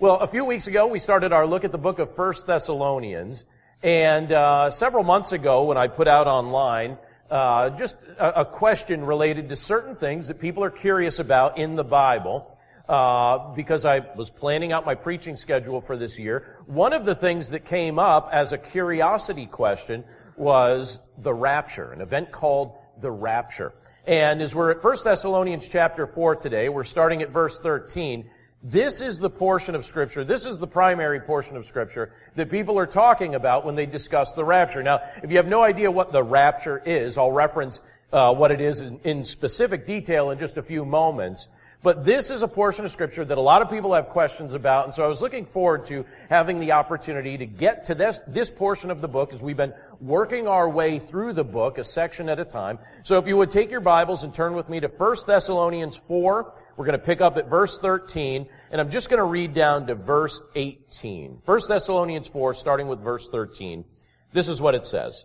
Well, a few weeks ago, we started our look at the book of First Thessalonians. And uh, several months ago, when I put out online uh, just a, a, question related to certain things that people are curious about in the Bible, uh, because I was planning out my preaching schedule for this year, one of the things that came up as a curiosity question was the rapture, an event called the rapture. And as we're at 1 Thessalonians chapter 4 today, we're starting at verse 13. This is the portion of Scripture, this is the primary portion of Scripture that people are talking about when they discuss the rapture. Now, if you have no idea what the rapture is, I'll reference uh, what it is in, in specific detail in just a few moments. But this is a portion of scripture that a lot of people have questions about, and so I was looking forward to having the opportunity to get to this, this portion of the book as we've been working our way through the book, a section at a time. So if you would take your Bibles and turn with me to 1 Thessalonians 4, we're going to pick up at verse 13, and I'm just going to read down to verse 18. 1 Thessalonians 4, starting with verse 13. This is what it says.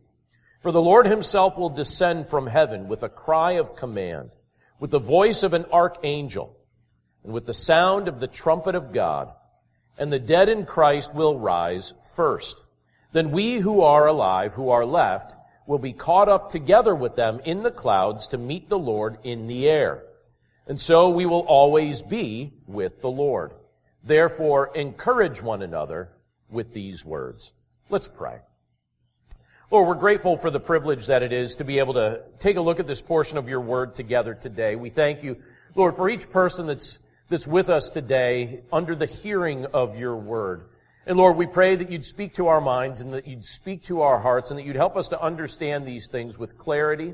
For the Lord himself will descend from heaven with a cry of command, with the voice of an archangel, and with the sound of the trumpet of God, and the dead in Christ will rise first. Then we who are alive, who are left, will be caught up together with them in the clouds to meet the Lord in the air. And so we will always be with the Lord. Therefore, encourage one another with these words. Let's pray. Lord, we're grateful for the privilege that it is to be able to take a look at this portion of your word together today. We thank you, Lord, for each person that's, that's with us today under the hearing of your word. And Lord, we pray that you'd speak to our minds and that you'd speak to our hearts and that you'd help us to understand these things with clarity.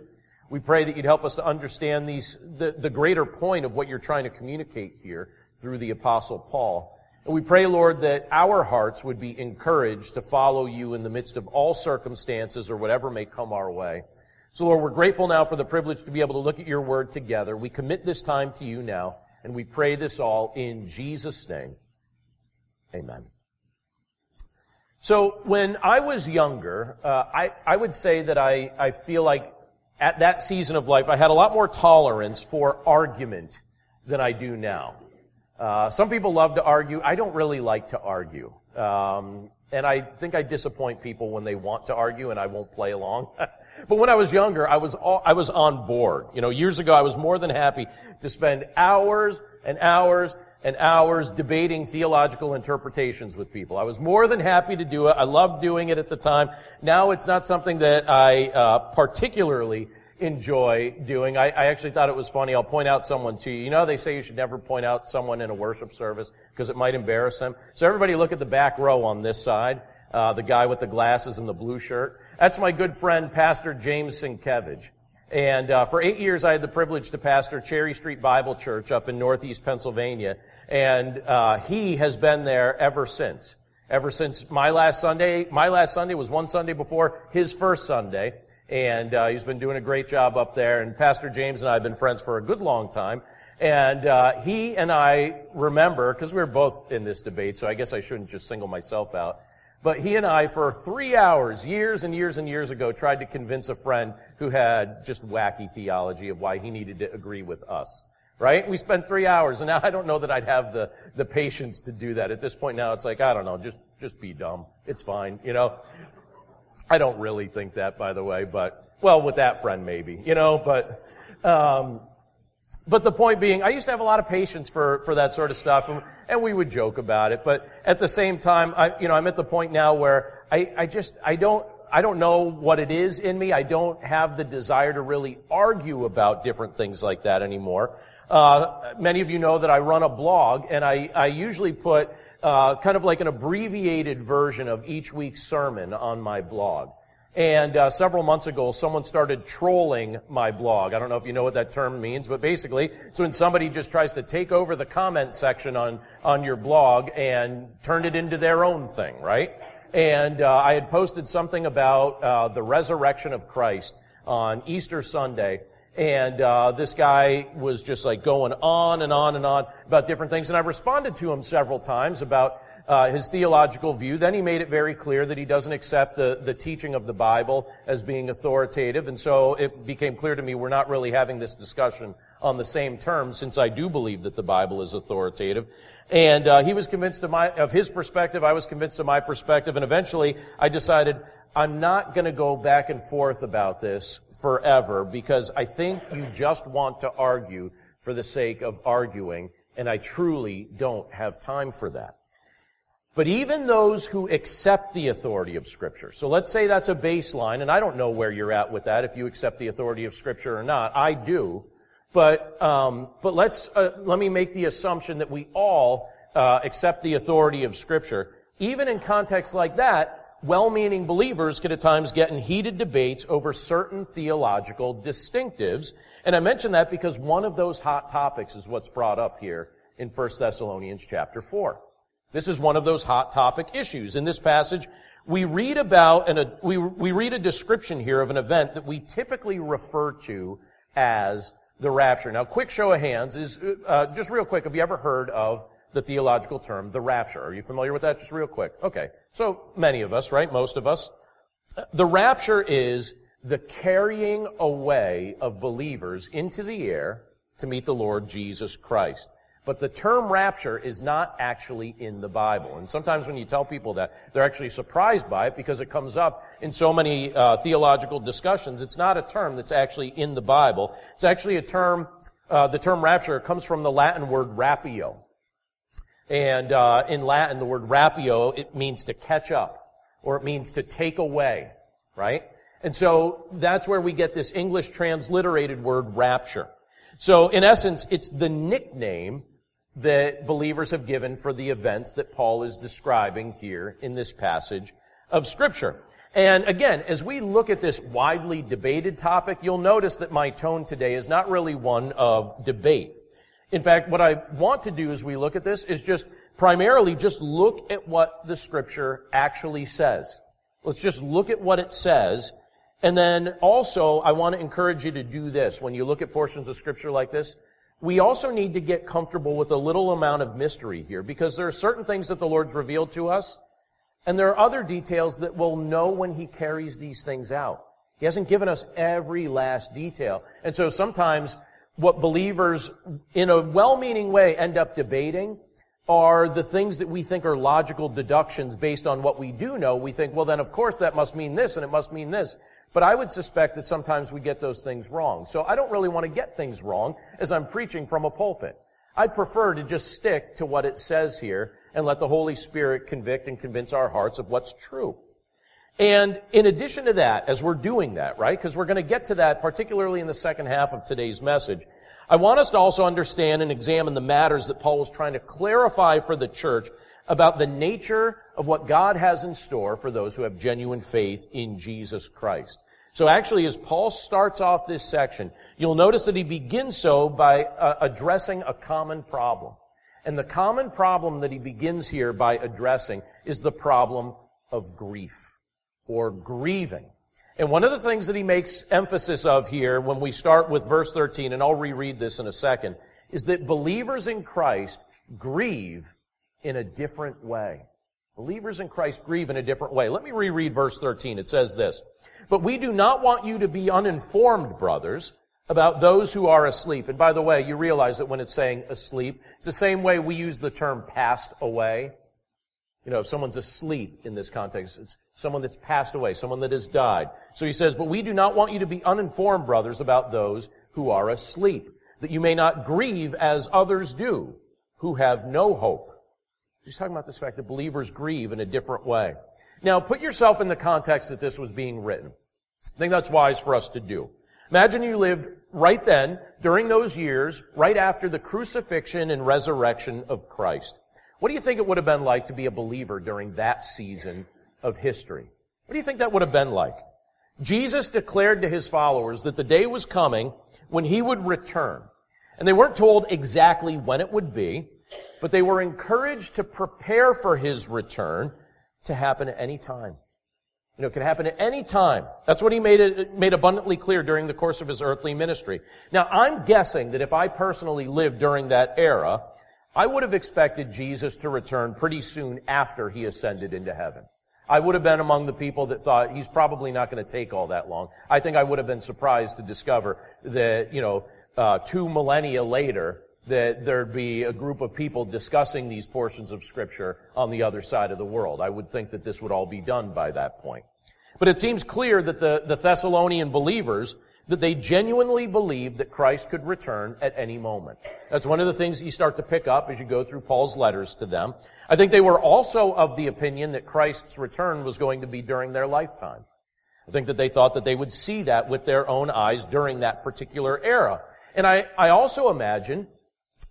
We pray that you'd help us to understand these, the, the greater point of what you're trying to communicate here through the apostle Paul. And we pray, Lord, that our hearts would be encouraged to follow you in the midst of all circumstances or whatever may come our way. So, Lord, we're grateful now for the privilege to be able to look at your word together. We commit this time to you now, and we pray this all in Jesus' name. Amen. So, when I was younger, uh, I, I would say that I, I feel like at that season of life, I had a lot more tolerance for argument than I do now. Uh, some people love to argue. I don't really like to argue. Um, and I think I disappoint people when they want to argue and I won't play along. but when I was younger, I was all, I was on board. You know, years ago, I was more than happy to spend hours and hours and hours debating theological interpretations with people. I was more than happy to do it. I loved doing it at the time. Now it's not something that I uh, particularly enjoy doing. I, I, actually thought it was funny. I'll point out someone to you. You know, they say you should never point out someone in a worship service because it might embarrass them. So everybody look at the back row on this side. Uh, the guy with the glasses and the blue shirt. That's my good friend, Pastor James Sienkiewicz. And uh, for eight years, I had the privilege to pastor Cherry Street Bible Church up in Northeast Pennsylvania, and uh, he has been there ever since. Ever since my last Sunday, my last Sunday was one Sunday before his first Sunday, and uh, he's been doing a great job up there. And Pastor James and I have been friends for a good long time. And uh, he and I remember, because we were both in this debate, so I guess I shouldn't just single myself out. But he and I, for three hours, years and years and years ago, tried to convince a friend who had just wacky theology of why he needed to agree with us. Right? We spent three hours, and now I don't know that I'd have the, the patience to do that. At this point now, it's like, I don't know, just, just be dumb. It's fine, you know? I don't really think that, by the way, but, well, with that friend maybe, you know, but, um, but the point being, I used to have a lot of patience for, for that sort of stuff, and, and we would joke about it. But at the same time, I, you know, I'm at the point now where I, I just, I don't, I don't know what it is in me. I don't have the desire to really argue about different things like that anymore. Uh, many of you know that I run a blog, and I, I usually put uh, kind of like an abbreviated version of each week's sermon on my blog. And uh, several months ago, someone started trolling my blog. I don't know if you know what that term means, but basically, it's when somebody just tries to take over the comment section on, on your blog and turn it into their own thing, right? And uh, I had posted something about uh, the resurrection of Christ on Easter Sunday. And uh, this guy was just like going on and on and on about different things. And I responded to him several times about uh, his theological view. Then he made it very clear that he doesn't accept the, the teaching of the Bible as being authoritative. And so it became clear to me we're not really having this discussion on the same terms since I do believe that the Bible is authoritative. And uh, he was convinced of, my, of his perspective. I was convinced of my perspective. And eventually I decided I'm not going to go back and forth about this forever because I think you just want to argue for the sake of arguing. And I truly don't have time for that. But even those who accept the authority of Scripture, so let's say that's a baseline, and I don't know where you're at with that, if you accept the authority of Scripture or not. I do. But, um, but let's, uh, let me make the assumption that we all uh, accept the authority of Scripture. Even in contexts like that, well-meaning believers could at times get in heated debates over certain theological distinctives. And I mention that because one of those hot topics is what's brought up here in 1 Thessalonians chapter 4. This is one of those hot topic issues. In this passage, we read about an, a, we, we read a description here of an event that we typically refer to as the rapture. Now, quick show of hands is, uh, just real quick, have you ever heard of the theological term, the rapture? Are you familiar with that? Just real quick. Okay. So, many of us, right? Most of us. The rapture is the carrying away of believers into the air to meet the Lord Jesus Christ. But the term rapture is not actually in the Bible. And sometimes when you tell people that, they're actually surprised by it because it comes up in so many uh, theological discussions. It's not a term that's actually in the Bible. It's actually a term, uh, the term rapture comes from the Latin word rapio. And uh, in Latin, the word rapio, it means to catch up, or it means to take away, right? And so that's where we get this English transliterated word rapture. So in essence, it's the nickname that believers have given for the events that Paul is describing here in this passage of scripture. And again, as we look at this widely debated topic, you'll notice that my tone today is not really one of debate. In fact, what I want to do as we look at this is just primarily just look at what the scripture actually says. Let's just look at what it says. And then also, I want to encourage you to do this. When you look at portions of scripture like this, we also need to get comfortable with a little amount of mystery here because there are certain things that the Lord's revealed to us and there are other details that we'll know when He carries these things out. He hasn't given us every last detail. And so sometimes what believers in a well-meaning way end up debating are the things that we think are logical deductions based on what we do know. We think, well then of course that must mean this and it must mean this. But I would suspect that sometimes we get those things wrong. So I don't really want to get things wrong as I'm preaching from a pulpit. I'd prefer to just stick to what it says here and let the Holy Spirit convict and convince our hearts of what's true. And in addition to that, as we're doing that, right, because we're going to get to that particularly in the second half of today's message, I want us to also understand and examine the matters that Paul was trying to clarify for the church about the nature of what God has in store for those who have genuine faith in Jesus Christ. So actually, as Paul starts off this section, you'll notice that he begins so by uh, addressing a common problem. And the common problem that he begins here by addressing is the problem of grief or grieving. And one of the things that he makes emphasis of here when we start with verse 13, and I'll reread this in a second, is that believers in Christ grieve in a different way. Believers in Christ grieve in a different way. Let me reread verse 13. It says this. But we do not want you to be uninformed, brothers, about those who are asleep. And by the way, you realize that when it's saying asleep, it's the same way we use the term passed away. You know, if someone's asleep in this context, it's someone that's passed away, someone that has died. So he says, but we do not want you to be uninformed, brothers, about those who are asleep, that you may not grieve as others do, who have no hope. He's talking about this fact that believers grieve in a different way. Now, put yourself in the context that this was being written. I think that's wise for us to do. Imagine you lived right then, during those years, right after the crucifixion and resurrection of Christ. What do you think it would have been like to be a believer during that season of history? What do you think that would have been like? Jesus declared to his followers that the day was coming when he would return. And they weren't told exactly when it would be, but they were encouraged to prepare for his return to happen at any time. You know, it could happen at any time. That's what he made it, made abundantly clear during the course of his earthly ministry. Now, I'm guessing that if I personally lived during that era, I would have expected Jesus to return pretty soon after he ascended into heaven. I would have been among the people that thought he's probably not going to take all that long. I think I would have been surprised to discover that, you know, uh, two millennia later, that there'd be a group of people discussing these portions of scripture on the other side of the world. I would think that this would all be done by that point. But it seems clear that the, the Thessalonian believers, that they genuinely believed that Christ could return at any moment. That's one of the things you start to pick up as you go through Paul's letters to them. I think they were also of the opinion that Christ's return was going to be during their lifetime. I think that they thought that they would see that with their own eyes during that particular era. And I, I also imagine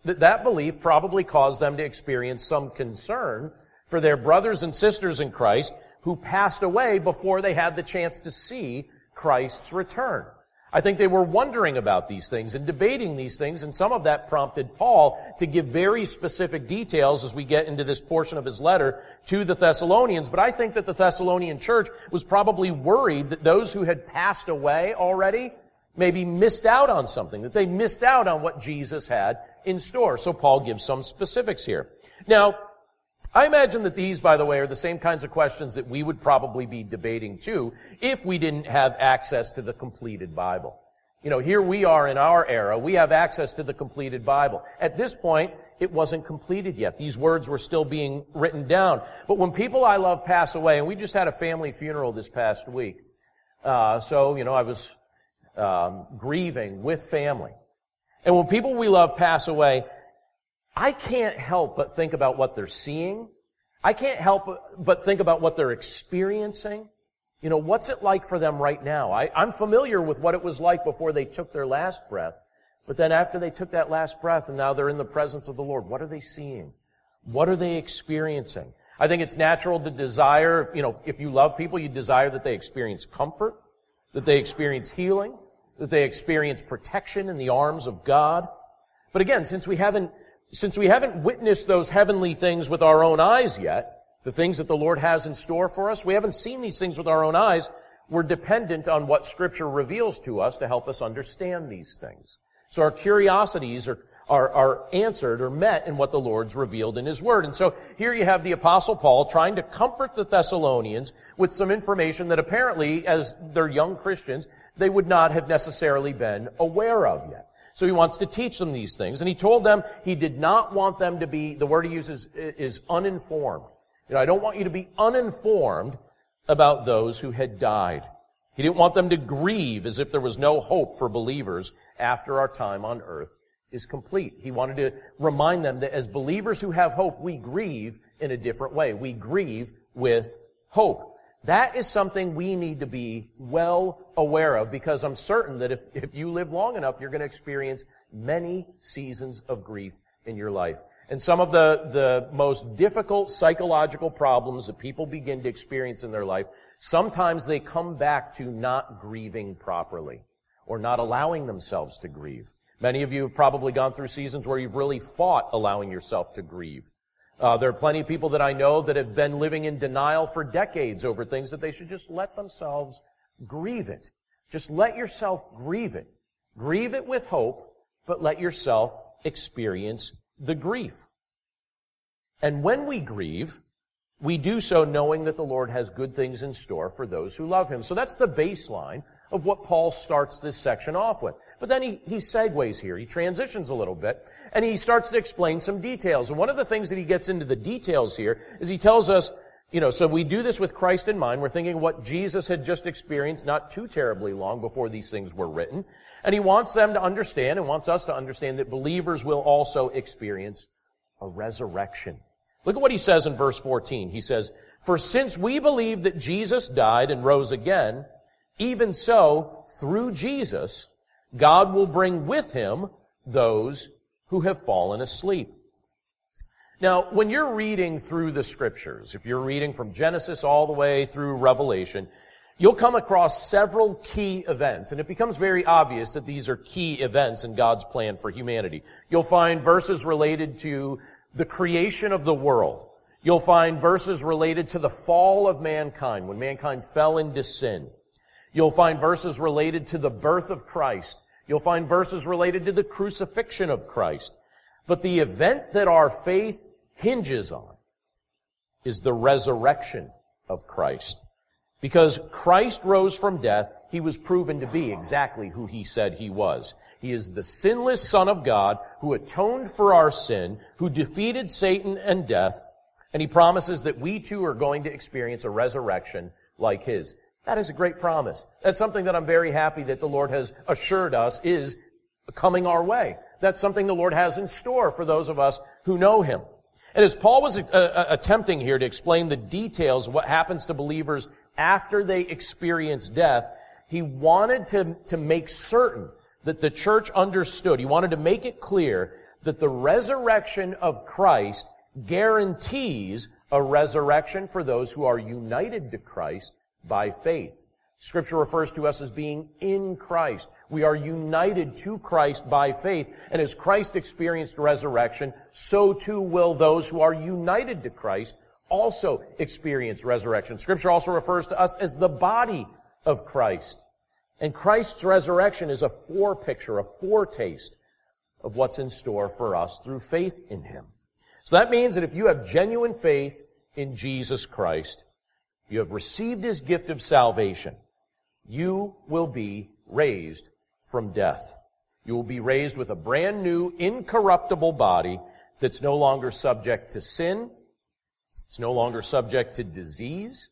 that that belief probably caused them to experience some concern for their brothers and sisters in Christ who passed away before they had the chance to see Christ's return. I think they were wondering about these things and debating these things, and some of that prompted Paul to give very specific details as we get into this portion of his letter to the Thessalonians. But I think that the Thessalonian church was probably worried that those who had passed away already maybe missed out on something, that they missed out on what Jesus had in store. So Paul gives some specifics here. Now, I imagine that these, by the way, are the same kinds of questions that we would probably be debating too if we didn't have access to the completed Bible. You know, here we are in our era. We have access to the completed Bible. At this point, it wasn't completed yet. These words were still being written down. But when people I love pass away, and we just had a family funeral this past week, uh, so, you know, I was um, grieving with family. And when people we love pass away, I can't help but think about what they're seeing. I can't help but think about what they're experiencing. You know, what's it like for them right now? I, I'm familiar with what it was like before they took their last breath. But then after they took that last breath and now they're in the presence of the Lord, what are they seeing? What are they experiencing? I think it's natural to desire, you know, if you love people, you desire that they experience comfort, that they experience healing, that they experience protection in the arms of God. But again, since we haven't, since we haven't witnessed those heavenly things with our own eyes yet, the things that the Lord has in store for us, we haven't seen these things with our own eyes, we're dependent on what scripture reveals to us to help us understand these things. So our curiosities are, are, are answered or met in what the Lord's revealed in His Word. And so here you have the Apostle Paul trying to comfort the Thessalonians with some information that apparently, as they're young Christians, they would not have necessarily been aware of yet. So he wants to teach them these things. And he told them he did not want them to be, the word he uses is uninformed. You know, I don't want you to be uninformed about those who had died. He didn't want them to grieve as if there was no hope for believers after our time on earth is complete. He wanted to remind them that as believers who have hope, we grieve in a different way. We grieve with hope. That is something we need to be well aware of because I'm certain that if, if you live long enough, you're going to experience many seasons of grief in your life. And some of the, the most difficult psychological problems that people begin to experience in their life, sometimes they come back to not grieving properly or not allowing themselves to grieve. Many of you have probably gone through seasons where you've really fought allowing yourself to grieve. Uh, there are plenty of people that I know that have been living in denial for decades over things that they should just let themselves grieve it. Just let yourself grieve it. Grieve it with hope, but let yourself experience the grief. And when we grieve, we do so knowing that the Lord has good things in store for those who love Him. So that's the baseline of what Paul starts this section off with. But then he, he segues here. He transitions a little bit and he starts to explain some details. And one of the things that he gets into the details here is he tells us, you know, so we do this with Christ in mind. We're thinking what Jesus had just experienced not too terribly long before these things were written. And he wants them to understand and wants us to understand that believers will also experience a resurrection. Look at what he says in verse 14. He says, For since we believe that Jesus died and rose again, even so, through Jesus, God will bring with him those who have fallen asleep. Now, when you're reading through the scriptures, if you're reading from Genesis all the way through Revelation, you'll come across several key events, and it becomes very obvious that these are key events in God's plan for humanity. You'll find verses related to the creation of the world. You'll find verses related to the fall of mankind, when mankind fell into sin. You'll find verses related to the birth of Christ. You'll find verses related to the crucifixion of Christ. But the event that our faith hinges on is the resurrection of Christ. Because Christ rose from death, he was proven to be exactly who he said he was. He is the sinless Son of God who atoned for our sin, who defeated Satan and death, and he promises that we too are going to experience a resurrection like his. That is a great promise. That's something that I'm very happy that the Lord has assured us is coming our way. That's something the Lord has in store for those of us who know him. And as Paul was uh, uh, attempting here to explain the details of what happens to believers after they experience death, he wanted to, to make certain that the church understood. He wanted to make it clear that the resurrection of Christ guarantees a resurrection for those who are united to Christ by faith. Scripture refers to us as being in Christ. We are united to Christ by faith. And as Christ experienced resurrection, so too will those who are united to Christ also experience resurrection. Scripture also refers to us as the body of Christ. And Christ's resurrection is a forepicture, a foretaste of what's in store for us through faith in Him. So that means that if you have genuine faith in Jesus Christ, you have received His gift of salvation, you will be raised from death. You will be raised with a brand new, incorruptible body that's no longer subject to sin, it's no longer subject to disease.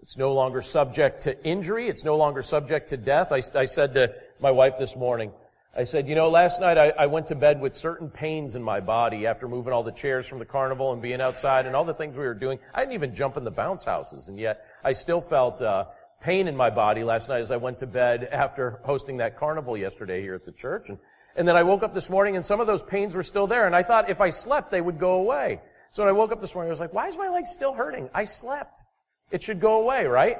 It's no longer subject to injury. It's no longer subject to death. I, I said to my wife this morning, I said, you know, last night I, I, went to bed with certain pains in my body after moving all the chairs from the carnival and being outside and all the things we were doing. I didn't even jump in the bounce houses, and yet I still felt uh, pain in my body last night as I went to bed after hosting that carnival yesterday here at the church. And, and then I woke up this morning and some of those pains were still there, and I thought if I slept, they would go away. So when I woke up this morning, I was like, why is my leg still hurting? I slept. It should go away, right?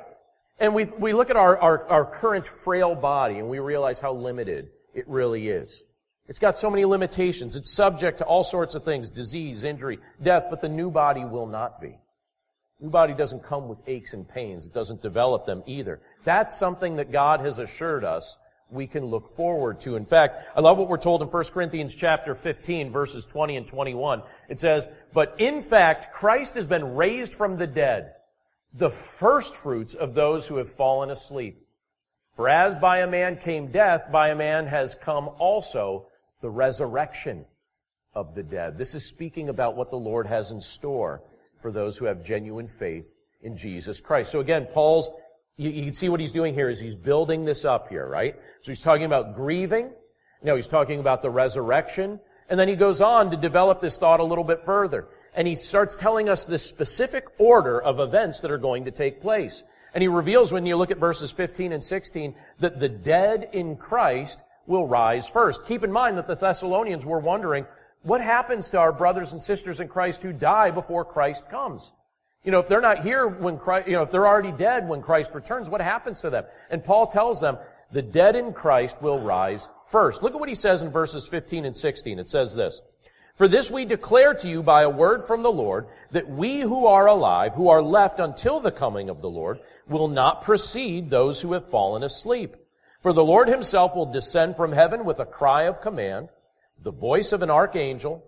And we, we look at our, our, our current frail body and we realize how limited it really is. It's got so many limitations. It's subject to all sorts of things, disease, injury, death, but the new body will not be. New body doesn't come with aches and pains. It doesn't develop them either. That's something that God has assured us we can look forward to. In fact, I love what we're told in 1 Corinthians chapter 15 verses 20 and 21. It says, But in fact, Christ has been raised from the dead, the first fruits of those who have fallen asleep. For as by a man came death, by a man has come also the resurrection of the dead. This is speaking about what the Lord has in store for those who have genuine faith in Jesus Christ. So again, Paul's you, you, can see what he's doing here is he's building this up here, right? So he's talking about grieving. Now he's talking about the resurrection. And then he goes on to develop this thought a little bit further. And he starts telling us the specific order of events that are going to take place. And he reveals when you look at verses 15 and 16 that the dead in Christ will rise first. Keep in mind that the Thessalonians were wondering, what happens to our brothers and sisters in Christ who die before Christ comes? You know, if they're not here when Christ, you know, if they're already dead when Christ returns, what happens to them? And Paul tells them, the dead in Christ will rise first. Look at what he says in verses 15 and 16. It says this, For this we declare to you by a word from the Lord, that we who are alive, who are left until the coming of the Lord, will not precede those who have fallen asleep. For the Lord himself will descend from heaven with a cry of command, the voice of an archangel,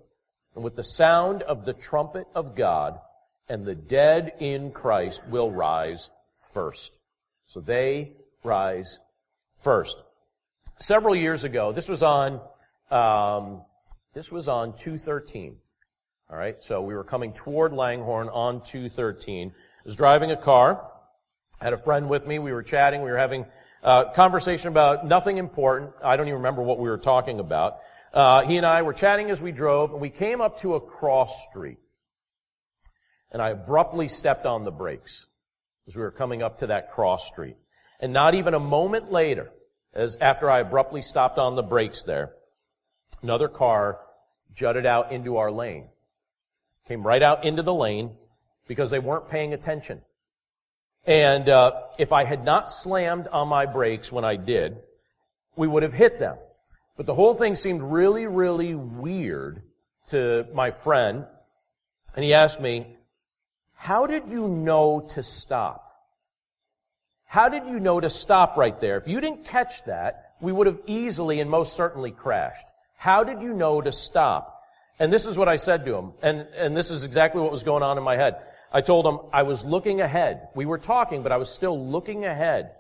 and with the sound of the trumpet of God, and the dead in Christ will rise first. So they rise first. Several years ago, this was on, um, this was on 213. All right, so we were coming toward Langhorne on 213. I was driving a car. I had a friend with me. We were chatting. We were having a conversation about nothing important. I don't even remember what we were talking about. Uh, he and I were chatting as we drove, and we came up to a cross street and I abruptly stepped on the brakes as we were coming up to that cross street. And not even a moment later, as after I abruptly stopped on the brakes there, another car jutted out into our lane. Came right out into the lane because they weren't paying attention. And uh, if I had not slammed on my brakes when I did, we would have hit them. But the whole thing seemed really, really weird to my friend. And he asked me, how did you know to stop? How did you know to stop right there? If you didn't catch that, we would have easily and most certainly crashed. How did you know to stop? And this is what I said to him. And, and this is exactly what was going on in my head. I told him I was looking ahead. We were talking, but I was still looking ahead.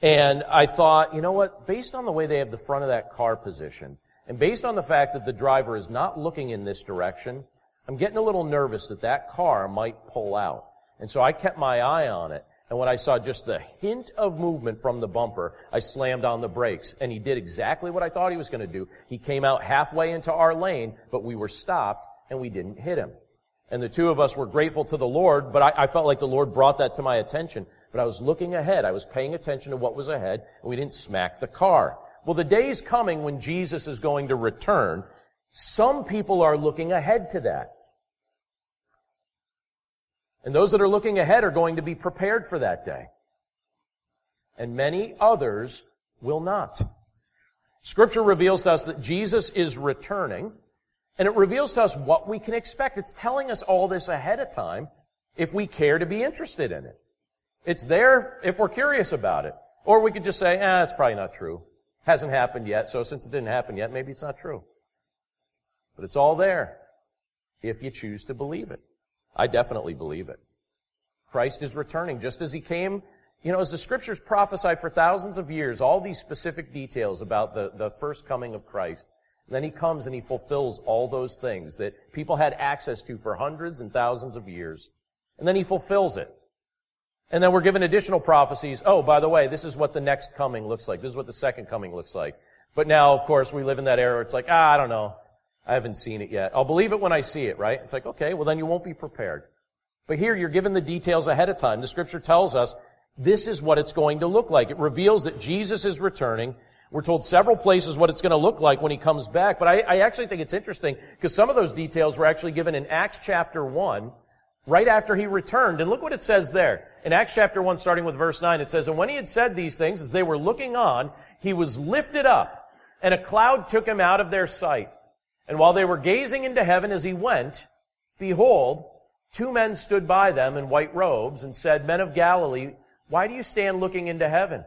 And I thought, you know what? Based on the way they have the front of that car positioned, and based on the fact that the driver is not looking in this direction, I'm getting a little nervous that that car might pull out. And so I kept my eye on it. And when I saw just the hint of movement from the bumper, I slammed on the brakes. And he did exactly what I thought he was going to do. He came out halfway into our lane, but we were stopped and we didn't hit him. And the two of us were grateful to the Lord, but I, I felt like the Lord brought that to my attention. But I was looking ahead. I was paying attention to what was ahead, and we didn't smack the car. Well, the day's coming when Jesus is going to return. Some people are looking ahead to that. And those that are looking ahead are going to be prepared for that day. And many others will not. Scripture reveals to us that Jesus is returning, and it reveals to us what we can expect. It's telling us all this ahead of time if we care to be interested in it. It's there if we're curious about it. Or we could just say, eh, it's probably not true. Hasn't happened yet, so since it didn't happen yet, maybe it's not true. But it's all there if you choose to believe it. I definitely believe it. Christ is returning just as he came. You know, as the scriptures prophesied for thousands of years, all these specific details about the, the first coming of Christ. Then he comes and he fulfills all those things that people had access to for hundreds and thousands of years. And then he fulfills it. And then we're given additional prophecies. Oh, by the way, this is what the next coming looks like. This is what the second coming looks like. But now, of course, we live in that era where it's like, ah, I don't know. I haven't seen it yet. I'll believe it when I see it, right? It's like, okay, well then you won't be prepared. But here you're given the details ahead of time. The scripture tells us this is what it's going to look like. It reveals that Jesus is returning. We're told several places what it's going to look like when he comes back. But I, I actually think it's interesting because some of those details were actually given in Acts chapter 1, right after he returned. And look what it says there. In Acts chapter 1, starting with verse 9, it says, And when he had said these things, as they were looking on, he was lifted up, and a cloud took him out of their sight. And while they were gazing into heaven as he went, behold, two men stood by them in white robes and said, Men of Galilee, why do you stand looking into heaven?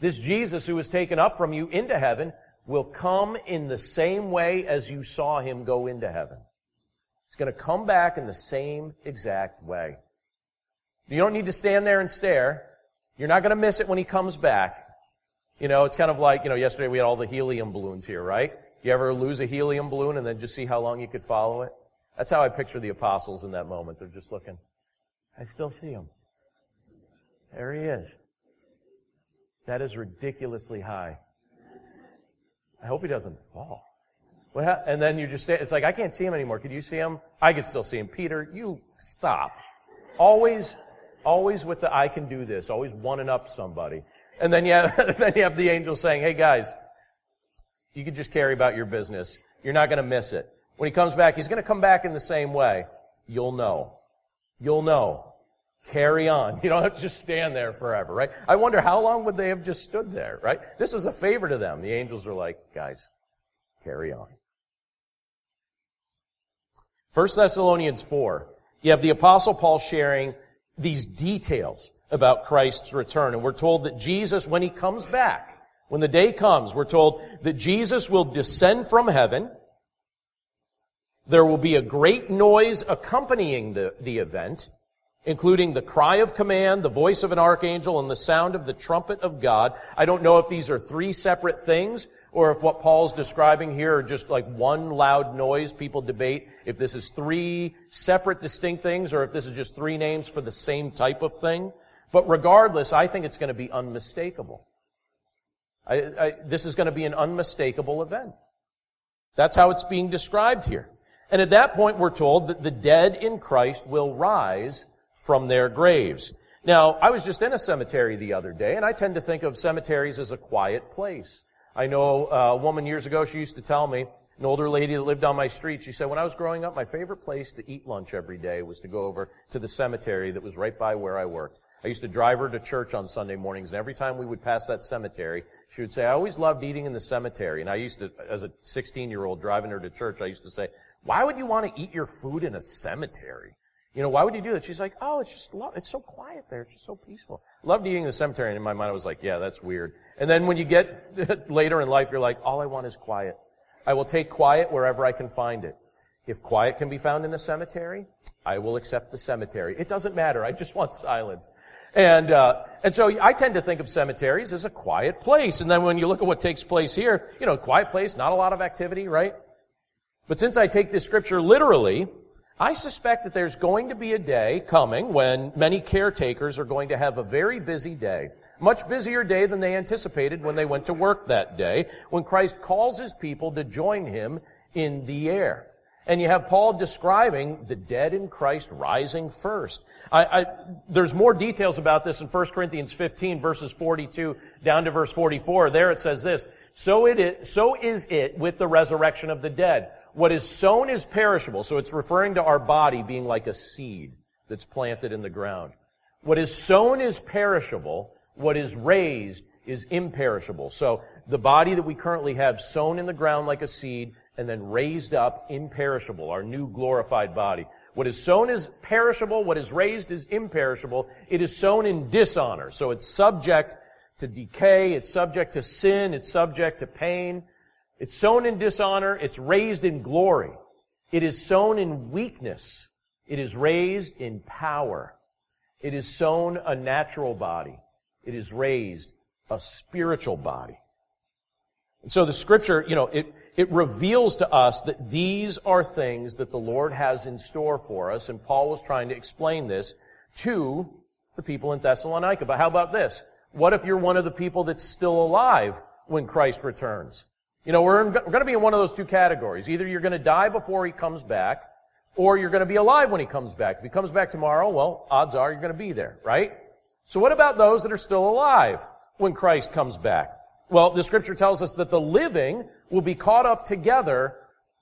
This Jesus who was taken up from you into heaven will come in the same way as you saw him go into heaven. He's going to come back in the same exact way. You don't need to stand there and stare. You're not going to miss it when he comes back. You know, it's kind of like, you know, yesterday we had all the helium balloons here, right? You ever lose a helium balloon and then just see how long you could follow it? That's how I picture the apostles in that moment. They're just looking. I still see him. There he is. That is ridiculously high. I hope he doesn't fall. and then you just, it's like, I can't see him anymore. Could you see him? I could still see him. Peter, you stop. Always, always with the I can do this. Always one and up somebody. And then you have, then you have the angel saying, hey guys, you can just carry about your business. You're not going to miss it. When he comes back, he's going to come back in the same way. You'll know. You'll know. Carry on. You don't have to just stand there forever, right? I wonder how long would they have just stood there, right? This was a favor to them. The angels are like, guys, carry on. 1 Thessalonians 4. You have the apostle Paul sharing these details about Christ's return. And we're told that Jesus, when he comes back, when the day comes, we're told that Jesus will descend from heaven. There will be a great noise accompanying the, the event, including the cry of command, the voice of an archangel, and the sound of the trumpet of God. I don't know if these are three separate things, or if what Paul's describing here are just like one loud noise. People debate if this is three separate distinct things, or if this is just three names for the same type of thing. But regardless, I think it's going to be unmistakable. I, I, this is going to be an unmistakable event. That's how it's being described here. And at that point, we're told that the dead in Christ will rise from their graves. Now, I was just in a cemetery the other day, and I tend to think of cemeteries as a quiet place. I know uh, a woman years ago, she used to tell me, an older lady that lived on my street, she said, when I was growing up, my favorite place to eat lunch every day was to go over to the cemetery that was right by where I worked. I used to drive her to church on Sunday mornings, and every time we would pass that cemetery, she would say, I always loved eating in the cemetery. And I used to, as a 16 year old driving her to church, I used to say, why would you want to eat your food in a cemetery? You know, why would you do that? She's like, oh, it's just, it's so quiet there. It's just so peaceful. Loved eating in the cemetery. And in my mind, I was like, yeah, that's weird. And then when you get later in life, you're like, all I want is quiet. I will take quiet wherever I can find it. If quiet can be found in a cemetery, I will accept the cemetery. It doesn't matter. I just want silence. And, uh, and so I tend to think of cemeteries as a quiet place. And then when you look at what takes place here, you know, quiet place, not a lot of activity, right? But since I take this scripture literally, I suspect that there's going to be a day coming when many caretakers are going to have a very busy day. Much busier day than they anticipated when they went to work that day, when Christ calls his people to join him in the air. And you have Paul describing the dead in Christ rising first. I, I, there's more details about this in 1 Corinthians 15 verses 42 down to verse 44. There it says this, so it is, so is it with the resurrection of the dead. What is sown is perishable. So it's referring to our body being like a seed that's planted in the ground. What is sown is perishable. What is raised is imperishable. So the body that we currently have sown in the ground like a seed and then raised up imperishable, our new glorified body. What is sown is perishable, what is raised is imperishable. It is sown in dishonor, so it's subject to decay, it's subject to sin, it's subject to pain. It's sown in dishonor, it's raised in glory. It is sown in weakness, it is raised in power. It is sown a natural body, it is raised a spiritual body. And so the scripture, you know, it, it reveals to us that these are things that the Lord has in store for us, and Paul was trying to explain this to the people in Thessalonica. But how about this? What if you're one of the people that's still alive when Christ returns? You know, we're, we're going to be in one of those two categories. Either you're going to die before he comes back, or you're going to be alive when he comes back. If he comes back tomorrow, well, odds are you're going to be there, right? So what about those that are still alive when Christ comes back? Well, the scripture tells us that the living will be caught up together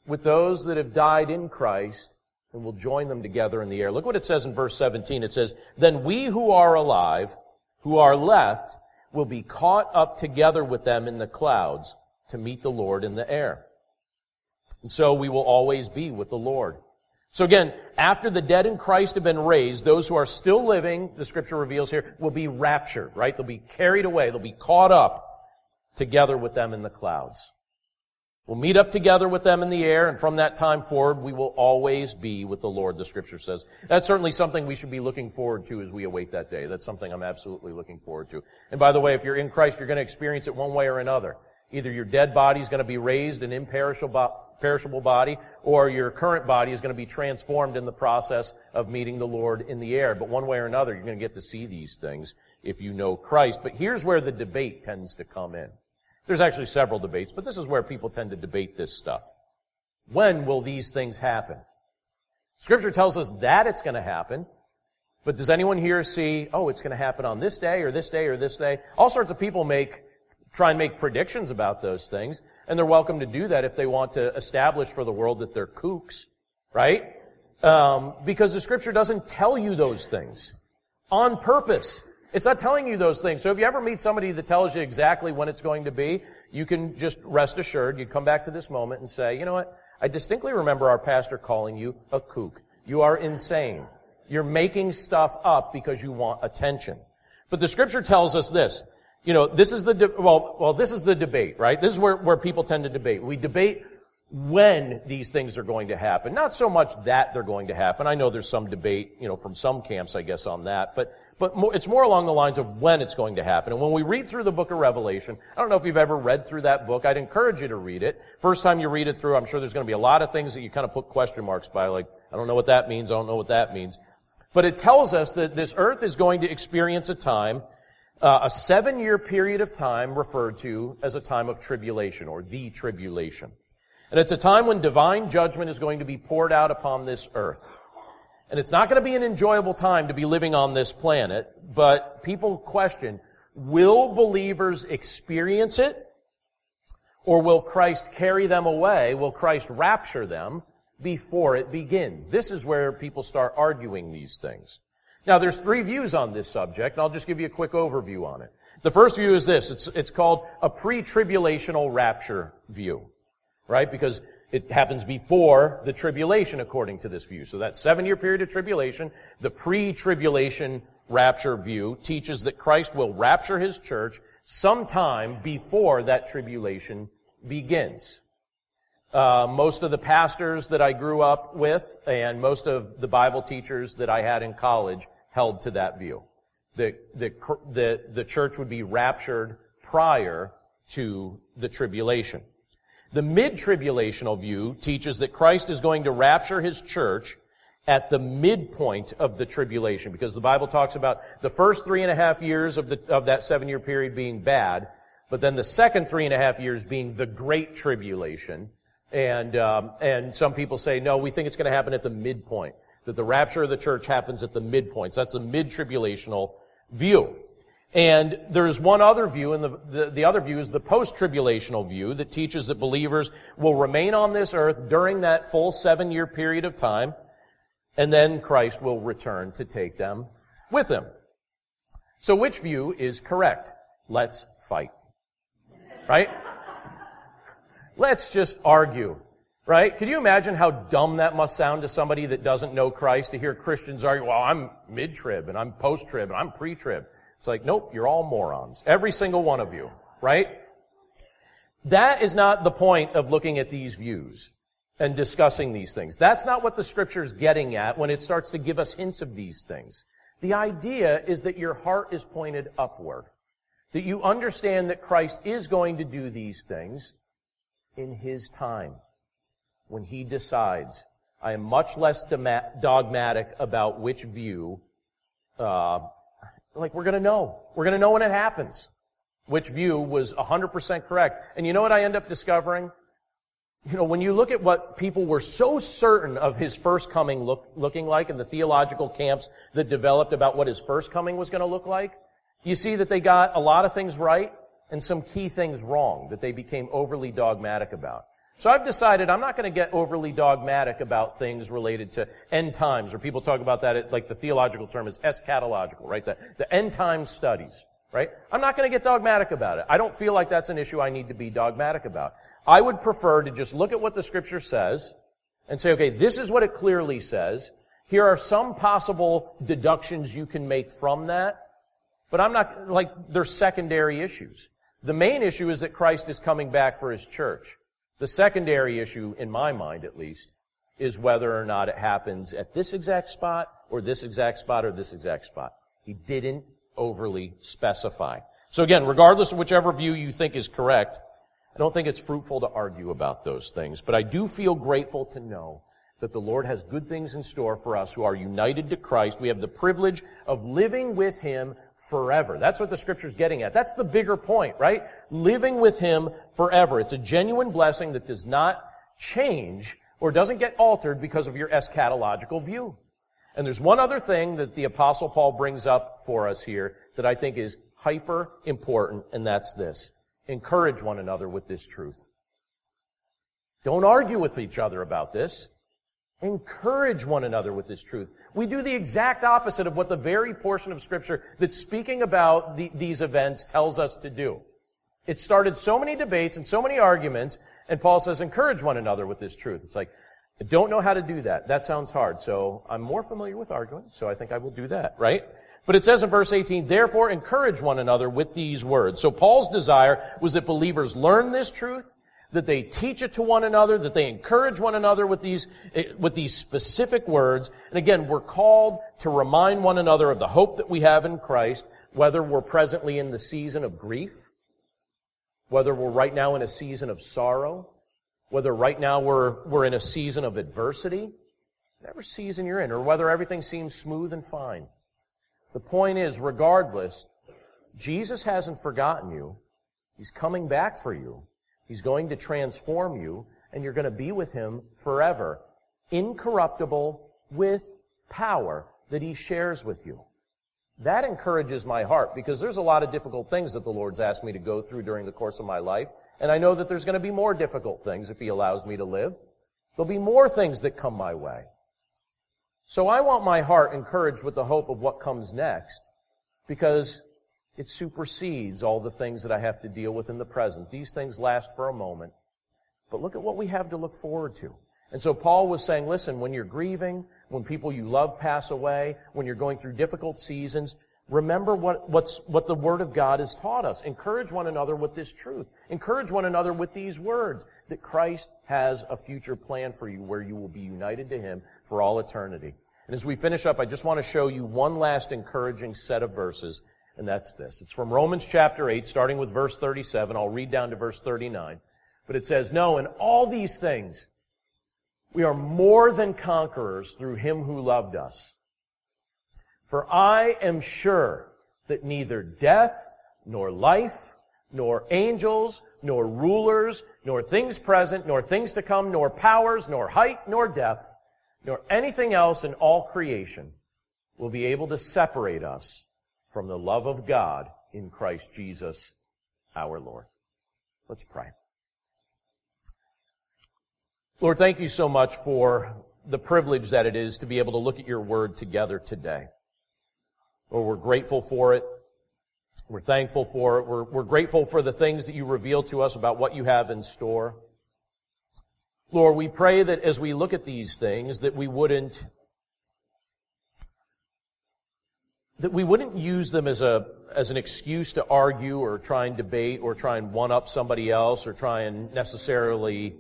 with those that have died in Christ and will join them together in the air. Look what it says in verse 17. It says, Then we who are alive, who are left, will be caught up together with them in the clouds to meet the Lord in the air. And so we will always be with the Lord. So again, after the dead in Christ have been raised, those who are still living, the scripture reveals here, will be raptured, right? They'll be carried away. They'll be caught up together with them in the clouds. We'll meet up together with them in the air, and from that time forward, we will always be with the Lord, the scripture says. That's certainly something we should be looking forward to as we await that day. That's something I'm absolutely looking forward to. And by the way, if you're in Christ, you're going to experience it one way or another. Either your dead body is going to be raised an imperishable body, or your current body is going to be transformed in the process of meeting the Lord in the air. But one way or another, you're going to get to see these things if you know Christ. But here's where the debate tends to come in. There's actually several debates, but this is where people tend to debate this stuff. When will these things happen? Scripture tells us that it's going to happen, but does anyone here see, oh, it's going to happen on this day or this day or this day? All sorts of people make, try and make predictions about those things, and they're welcome to do that if they want to establish for the world that they're kooks, right? Um, because the scripture doesn't tell you those things on purpose. It's not telling you those things. So if you ever meet somebody that tells you exactly when it's going to be, you can just rest assured, you come back to this moment and say, you know what? I distinctly remember our pastor calling you a kook. You are insane. You're making stuff up because you want attention. But the scripture tells us this. You know, this is the, de- well, well, this is the debate, right? This is where, where people tend to debate. We debate when these things are going to happen. Not so much that they're going to happen. I know there's some debate, you know, from some camps, I guess, on that. But but more, it's more along the lines of when it's going to happen. And when we read through the book of Revelation, I don't know if you've ever read through that book. I'd encourage you to read it. First time you read it through, I'm sure there's going to be a lot of things that you kind of put question marks by, like, I don't know what that means, I don't know what that means. But it tells us that this earth is going to experience a time, uh, a seven year period of time referred to as a time of tribulation or the tribulation. And it's a time when divine judgment is going to be poured out upon this earth. And it's not going to be an enjoyable time to be living on this planet, but people question, will believers experience it? Or will Christ carry them away? Will Christ rapture them before it begins? This is where people start arguing these things. Now, there's three views on this subject, and I'll just give you a quick overview on it. The first view is this. It's, it's called a pre-tribulational rapture view. Right? Because it happens before the tribulation according to this view. So that seven year period of tribulation, the pre-tribulation rapture view teaches that Christ will rapture his church sometime before that tribulation begins. Uh, most of the pastors that I grew up with and most of the Bible teachers that I had in college held to that view. The, the, the, the church would be raptured prior to the tribulation. The mid-tribulational view teaches that Christ is going to rapture his church at the midpoint of the tribulation, because the Bible talks about the first three and a half years of, the, of that seven year period being bad, but then the second three and a half years being the great tribulation. And, um, and some people say, no, we think it's going to happen at the midpoint, that the rapture of the church happens at the midpoint. So that's the mid-tribulational view. And there's one other view, and the, the, the other view is the post-tribulational view that teaches that believers will remain on this earth during that full seven-year period of time, and then Christ will return to take them with him. So which view is correct? Let's fight. Right? Let's just argue. Right? Could you imagine how dumb that must sound to somebody that doesn't know Christ to hear Christians argue, well, I'm mid-trib and I'm post-trib and I'm pre-trib. It's like, nope, you're all morons. Every single one of you, right? That is not the point of looking at these views and discussing these things. That's not what the scripture's getting at when it starts to give us hints of these things. The idea is that your heart is pointed upward. That you understand that Christ is going to do these things in His time. When He decides. I am much less dogmatic about which view uh, like, we're gonna know. We're gonna know when it happens. Which view was 100% correct. And you know what I end up discovering? You know, when you look at what people were so certain of his first coming look, looking like and the theological camps that developed about what his first coming was gonna look like, you see that they got a lot of things right and some key things wrong that they became overly dogmatic about. So I've decided I'm not going to get overly dogmatic about things related to end times, or people talk about that, like the theological term is eschatological, right? The, the end time studies, right? I'm not going to get dogmatic about it. I don't feel like that's an issue I need to be dogmatic about. I would prefer to just look at what the scripture says and say, okay, this is what it clearly says. Here are some possible deductions you can make from that, but I'm not, like, they're secondary issues. The main issue is that Christ is coming back for his church. The secondary issue, in my mind at least, is whether or not it happens at this exact spot or this exact spot or this exact spot. He didn't overly specify. So again, regardless of whichever view you think is correct, I don't think it's fruitful to argue about those things. But I do feel grateful to know that the Lord has good things in store for us who are united to Christ. We have the privilege of living with Him forever. That's what the scripture's getting at. That's the bigger point, right? Living with Him forever. It's a genuine blessing that does not change or doesn't get altered because of your eschatological view. And there's one other thing that the apostle Paul brings up for us here that I think is hyper important, and that's this. Encourage one another with this truth. Don't argue with each other about this. Encourage one another with this truth. We do the exact opposite of what the very portion of scripture that's speaking about the, these events tells us to do. It started so many debates and so many arguments, and Paul says, encourage one another with this truth. It's like, I don't know how to do that. That sounds hard. So I'm more familiar with arguing, so I think I will do that, right? But it says in verse 18, therefore encourage one another with these words. So Paul's desire was that believers learn this truth, that they teach it to one another, that they encourage one another with these, eh, with these specific words. And again, we're called to remind one another of the hope that we have in Christ, whether we're presently in the season of grief, whether we're right now in a season of sorrow, whether right now we're, we're in a season of adversity, whatever season you're in, or whether everything seems smooth and fine. The point is, regardless, Jesus hasn't forgotten you. He's coming back for you. He's going to transform you, and you're going to be with Him forever. Incorruptible with power that He shares with you. That encourages my heart because there's a lot of difficult things that the Lord's asked me to go through during the course of my life. And I know that there's going to be more difficult things if He allows me to live. There'll be more things that come my way. So I want my heart encouraged with the hope of what comes next because it supersedes all the things that I have to deal with in the present. These things last for a moment. But look at what we have to look forward to. And so Paul was saying, listen, when you're grieving, when people you love pass away, when you're going through difficult seasons, remember what, what's, what the Word of God has taught us. Encourage one another with this truth. Encourage one another with these words that Christ has a future plan for you where you will be united to Him for all eternity. And as we finish up, I just want to show you one last encouraging set of verses, and that's this. It's from Romans chapter 8, starting with verse 37. I'll read down to verse 39. But it says, No, in all these things, we are more than conquerors through him who loved us. For I am sure that neither death, nor life, nor angels, nor rulers, nor things present, nor things to come, nor powers, nor height, nor depth, nor anything else in all creation will be able to separate us from the love of God in Christ Jesus our Lord. Let's pray. Lord, thank you so much for the privilege that it is to be able to look at your word together today. Lord, we're grateful for it. We're thankful for it. We're, we're grateful for the things that you reveal to us about what you have in store. Lord, we pray that as we look at these things, that we wouldn't that we wouldn't use them as a as an excuse to argue or try and debate or try and one up somebody else or try and necessarily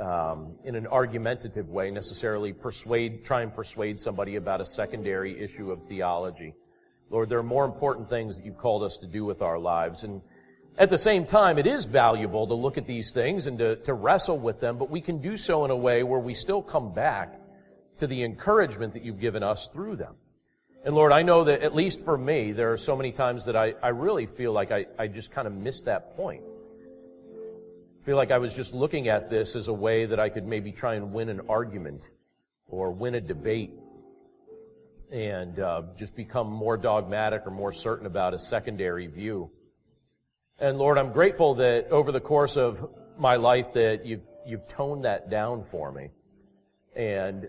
um, in an argumentative way necessarily persuade, try and persuade somebody about a secondary issue of theology. Lord, there are more important things that you've called us to do with our lives. And at the same time, it is valuable to look at these things and to, to wrestle with them, but we can do so in a way where we still come back to the encouragement that you've given us through them. And Lord, I know that at least for me, there are so many times that I, I really feel like I, I just kind of missed that point feel like I was just looking at this as a way that I could maybe try and win an argument or win a debate and uh, just become more dogmatic or more certain about a secondary view. And Lord, I'm grateful that over the course of my life that you've, you've toned that down for me. And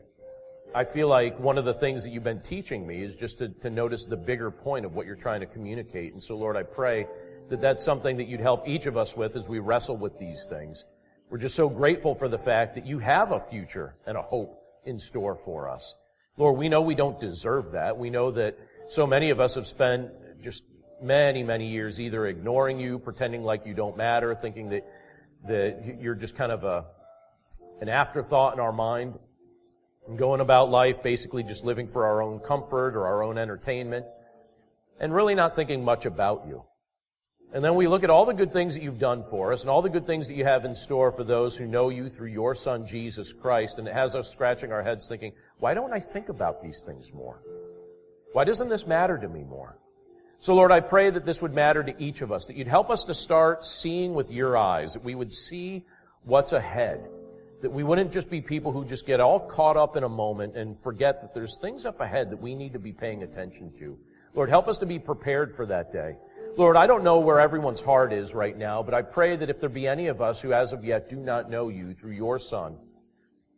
I feel like one of the things that you've been teaching me is just to, to notice the bigger point of what you're trying to communicate. And so Lord, I pray that that's something that you'd help each of us with as we wrestle with these things. We're just so grateful for the fact that you have a future and a hope in store for us. Lord, we know we don't deserve that. We know that so many of us have spent just many, many years either ignoring you, pretending like you don't matter, thinking that, that you're just kind of a, an afterthought in our mind, and going about life basically just living for our own comfort or our own entertainment, and really not thinking much about you. And then we look at all the good things that you've done for us and all the good things that you have in store for those who know you through your Son, Jesus Christ. And it has us scratching our heads thinking, why don't I think about these things more? Why doesn't this matter to me more? So Lord, I pray that this would matter to each of us, that you'd help us to start seeing with your eyes, that we would see what's ahead, that we wouldn't just be people who just get all caught up in a moment and forget that there's things up ahead that we need to be paying attention to. Lord, help us to be prepared for that day. Lord, I don't know where everyone's heart is right now, but I pray that if there be any of us who as of yet do not know you through your Son,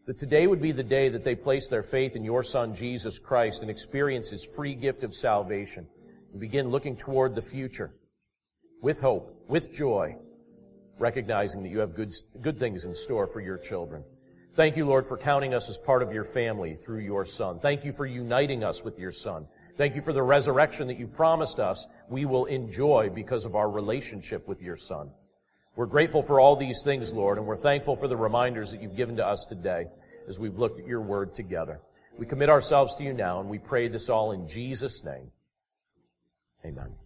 that today would be the day that they place their faith in your Son, Jesus Christ, and experience his free gift of salvation and begin looking toward the future with hope, with joy, recognizing that you have good, good things in store for your children. Thank you, Lord, for counting us as part of your family through your Son. Thank you for uniting us with your Son. Thank you for the resurrection that you promised us we will enjoy because of our relationship with your Son. We're grateful for all these things, Lord, and we're thankful for the reminders that you've given to us today as we've looked at your word together. We commit ourselves to you now, and we pray this all in Jesus' name. Amen.